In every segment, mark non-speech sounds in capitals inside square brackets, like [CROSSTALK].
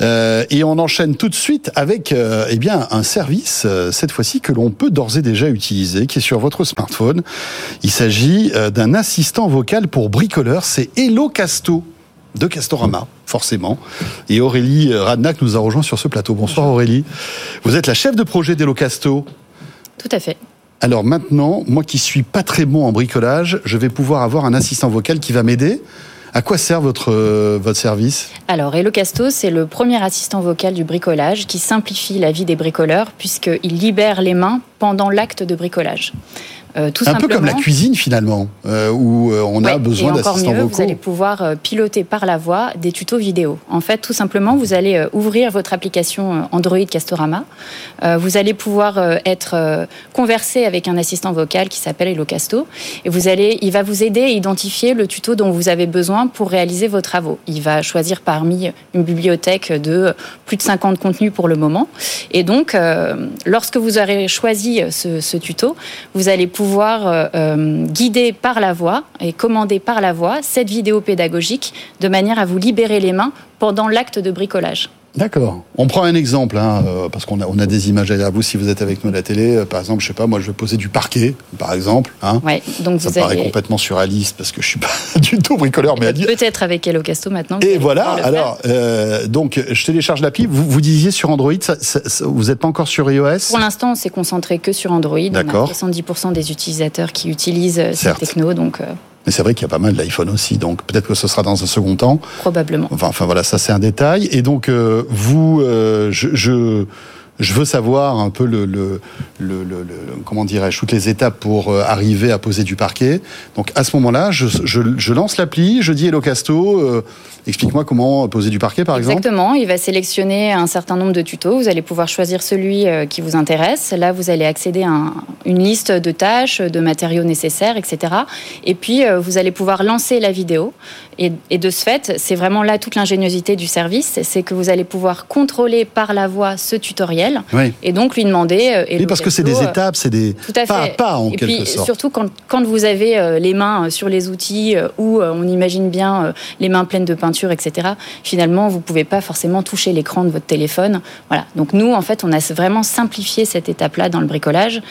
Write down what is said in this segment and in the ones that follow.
Euh, et on enchaîne tout de suite avec euh, eh bien un service euh, cette fois-ci que l'on peut d'ores et déjà utiliser, qui est sur votre smartphone. Il s'agit d'un assistant vocal pour bricoleurs. C'est Hello Casto de Castorama, forcément. Et Aurélie Radnac nous a rejoint sur ce plateau. Bonsoir Aurélie. Vous êtes la chef de projet d'Hello Casto. Tout à fait. Alors maintenant, moi qui suis pas très bon en bricolage, je vais pouvoir avoir un assistant vocal qui va m'aider. À quoi sert votre, euh, service? Alors, Hello Casto, c'est le premier assistant vocal du bricolage qui simplifie la vie des bricoleurs puisqu'il libère les mains pendant l'acte de bricolage. Euh, un peu comme la cuisine finalement, euh, où euh, on a besoin d'assistants vocaux. Vous allez pouvoir piloter par la voix des tutos vidéo. En fait, tout simplement, vous allez ouvrir votre application Android Castorama. vous allez pouvoir être conversé avec un assistant vocal qui s'appelle Casto, et vous allez, il va vous aider à identifier le tuto dont vous avez besoin pour réaliser vos travaux. Il va choisir parmi une bibliothèque de plus de 50 contenus pour le moment, et donc, lorsque vous aurez choisi ce, ce tuto, vous allez pouvoir pouvoir euh, euh, guider par la voix et commander par la voix cette vidéo pédagogique de manière à vous libérer les mains pendant l'acte de bricolage. D'accord. On prend un exemple, hein, euh, parce qu'on a, on a des images à vous si vous êtes avec nous à la télé. par exemple, je sais pas, moi je vais poser du parquet, par exemple. Hein. Ouais, donc ça paraît complètement surréaliste parce que je suis [LAUGHS] pas du tout bricoleur, mais à dire. Peut-être avec Hello Casto maintenant. Et voilà. Alors, donc je télécharge l'appli. Vous, vous disiez sur Android, vous n'êtes pas encore sur iOS? Pour l'instant, on s'est concentré que sur Android. D'accord. On a 70% des utilisateurs qui utilisent cette techno, donc. Mais c'est vrai qu'il y a pas mal d'iPhone aussi, donc peut-être que ce sera dans un second temps. Probablement. Enfin, enfin voilà, ça c'est un détail. Et donc euh, vous, euh, je, je je veux savoir un peu le, comment dirais-je toutes les étapes pour euh, arriver à poser du parquet. Donc à ce moment-là, je, lance l'appli, je dis Hello Casto, euh, explique-moi comment poser du parquet par exemple. Exactement, il va sélectionner un certain nombre de tutos. Vous allez pouvoir choisir celui euh, qui vous intéresse. Là, vous allez accéder à un, une liste de tâches, de matériaux nécessaires, etc. Et puis vous allez pouvoir lancer la vidéo. Et de ce fait, c'est vraiment là toute l'ingéniosité du service, c'est que vous allez pouvoir contrôler par la voix ce tutoriel et donc lui demander. Euh, oui, parce que c'est des euh, étapes, c'est des pas à pas en et quelque puis, Surtout quand, quand vous avez euh, les mains sur les outils où on imagine bien les mains pleines de peinture, etc. Finalement, vous pouvez pas forcément toucher l'écran de votre téléphone. Voilà. Donc nous, en fait, on a vraiment simplifié cette étape-là dans le bricolage.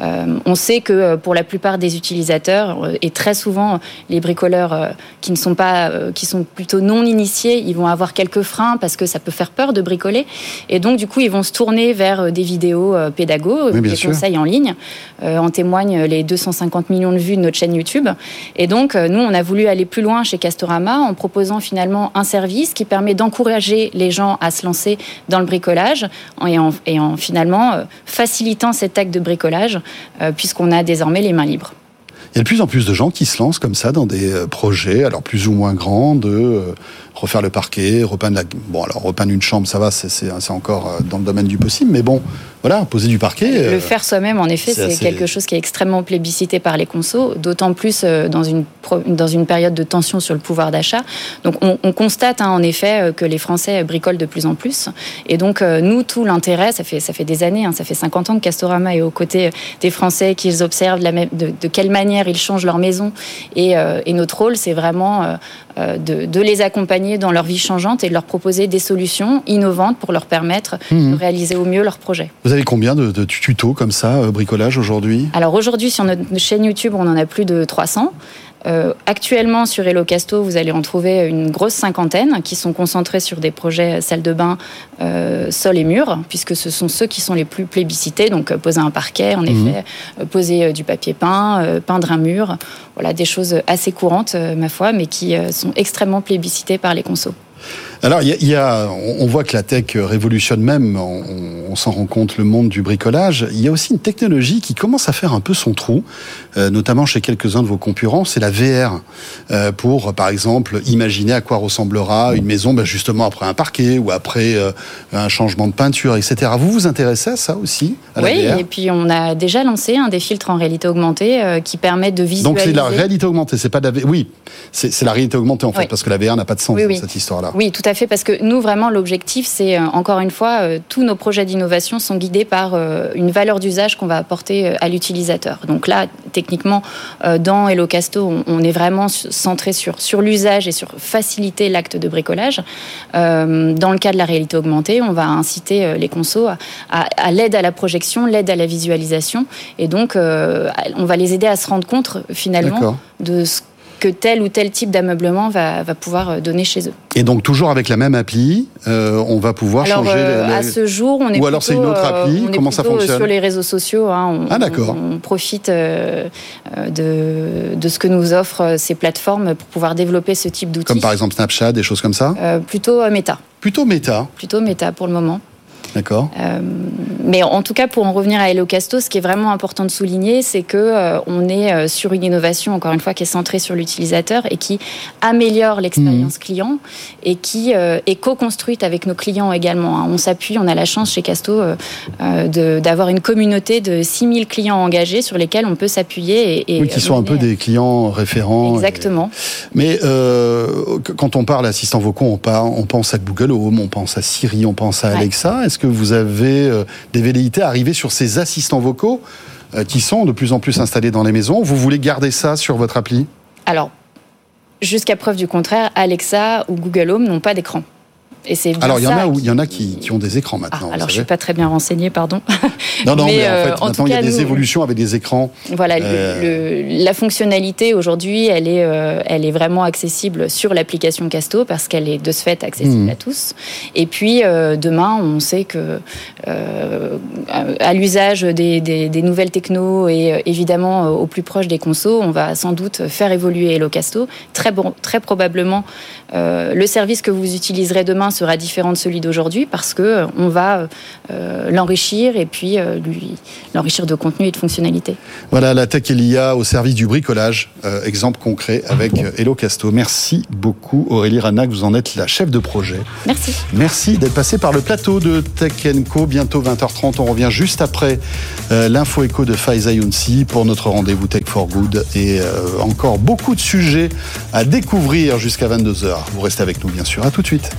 Euh, on sait que pour la plupart des utilisateurs, et très souvent les bricoleurs qui ne sont pas, qui sont plutôt non initiés, ils vont avoir quelques freins parce que ça peut faire peur de bricoler. Et donc, du coup, ils vont se tourner vers des vidéos pédago, des conseils en ligne. en témoignent les 250 millions de vues de notre chaîne YouTube. Et donc, nous, on a voulu aller plus loin chez Castorama en proposant finalement un service qui permet d'encourager les gens à se lancer dans le bricolage et en, et en finalement facilitant cet acte de bricolage euh, puisqu'on a désormais les mains libres. Il y a de plus en plus de gens qui se lancent comme ça dans des euh, projets, alors plus ou moins grands, de euh, refaire le parquet, repeindre la... Bon, alors repeindre une chambre, ça va, c'est encore dans le domaine du possible, mais bon, voilà, poser du parquet. Le faire soi-même, en effet, c'est quelque chose qui est extrêmement plébiscité par les consos, d'autant plus dans une, dans une période de tension sur le pouvoir d'achat. Donc on, constate hein, en effet que les Français bricolent de plus en plus. Et donc nous, tout l'intérêt, ça fait, ça fait des années, hein, ça fait 50 ans que Castorama est aux côtés des Français, qu'ils observent la de, de quelle manière ils changent leur maison. Et, euh, notre rôle, c'est vraiment euh, euh, de, les accompagner dans leur vie changeante et de leur proposer des solutions innovantes pour leur permettre de mhm. réaliser au mieux leurs projets. Vous avez combien de, de tutos comme ça, bricolage aujourd'hui? Alors aujourd'hui, sur notre chaîne YouTube, on en a plus de 300. Euh, actuellement, sur Hello Casto, vous allez en trouver une grosse cinquantaine qui sont concentrés sur des projets salle de bain, euh, sol et mur, puisque ce sont ceux qui sont les plus plébiscités. Donc, euh, poser un parquet, en mhm. effet, poser du papier peint, peindre un mur. Voilà, des choses assez courantes, ma foi, mais qui sont extrêmement plébiscitées par les consos. Alors, il y, a, on voit que la tech révolutionne même, on, s'en rend compte, le monde du bricolage. Il y a aussi une technologie qui commence à faire un peu son trou, euh, notamment chez quelques-uns de vos concurrents, c'est la VR. Euh, pour, par exemple, imaginer à quoi ressemblera une maison, ben justement après un parquet ou après euh, un changement de peinture, etc. Vous vous intéressez à ça aussi à Oui, et puis on a déjà lancé un des filtres en réalité augmentée qui permettent de visualiser. Donc c'est la réalité augmentée, c'est pas de la... Oui, c'est la réalité augmentée en fait, parce que la VR n'a pas de sens dans cette histoire-là. Oui, tout à fait, parce que nous, vraiment, l'objectif, c'est, encore une fois, tous nos projets d'innovation sont guidés par une valeur d'usage qu'on va apporter à l'utilisateur. Donc là, techniquement, dans Hello Casto, on, est vraiment centré sur, sur l'usage et sur faciliter l'acte de bricolage. dans le cas de la réalité augmentée, on va inciter les consos à, à l'aide à la projection, l'aide à la visualisation, et donc on va les aider à se rendre compte finalement de ce que tel ou tel type d'ameublement va, pouvoir euh, donner chez eux. Et donc toujours avec la même appli, euh, on va pouvoir changer. Euh, à ce jour, on est ou alors c'est une autre appli. Comment ça fonctionne Sur les réseaux sociaux, hein, on, ah, d'accord. on, profite de, de ce que nous offrent ces plateformes pour pouvoir développer ce type d'outils. Comme par exemple Snapchat, des choses comme ça. plutôt Meta. Plutôt Meta. Plutôt Meta pour le moment. D'accord. Euh, mais en tout cas, pour en revenir à Hello Casto, ce qui est vraiment important de souligner, c'est que euh, on est euh, sur une innovation, encore une fois, qui est centrée sur l'utilisateur et qui améliore l'expérience mmh. client et qui est co-construite avec nos clients également. Hein. On s'appuie, on a la chance chez Casto d'avoir une communauté de 6000 clients engagés sur lesquels on peut s'appuyer. Et, oui, qui sont un peu des clients référents. Exactement. Mais quand on parle assistant vocaux, on, on pense à Google Home, on pense à Siri, on pense à Alexa. Est-ce que vous avez euh, des velléités à arriver sur ces assistants vocaux euh, qui sont de plus en plus installés dans les maisons? Vous voulez garder ça sur votre appli? Alors, jusqu'à preuve du contraire, Alexa ou Google Home n'ont pas d'écran. Alors, il y, en a où, il y en a qui, qui ont des écrans maintenant. Ah, alors, je ne suis pas très bien renseignée, pardon. [LAUGHS] Non, non, mais, en euh, fait, maintenant, il y a des évolutions avec des écrans. Voilà, euh, la fonctionnalité aujourd'hui, elle, est, euh, elle est vraiment accessible sur l'application Casto parce qu'elle est de ce fait accessible hmm. à tous. Et puis, demain, on sait que à l'usage des, des, nouvelles technos et évidemment au plus proche des consos, on va sans doute faire évoluer Hello Casto. Très, bon, très probablement, le service que vous utiliserez demain sera différent de celui d'aujourd'hui parce que euh, on va euh, l'enrichir et puis euh, lui l'enrichir de contenu et de fonctionnalités. Voilà la tech et l'IA au service du bricolage, exemple concret avec Hello Casto. Merci beaucoup Aurélie Ranac, vous en êtes la chef de projet. Merci. Merci d'être passé par le plateau de Tech Co. Bientôt 20h30, on revient juste après l'info écho de Faiza Younsi pour notre rendez-vous Tech for Good et encore beaucoup de sujets à découvrir jusqu'à 22h. Vous restez avec nous bien sûr. À tout de suite.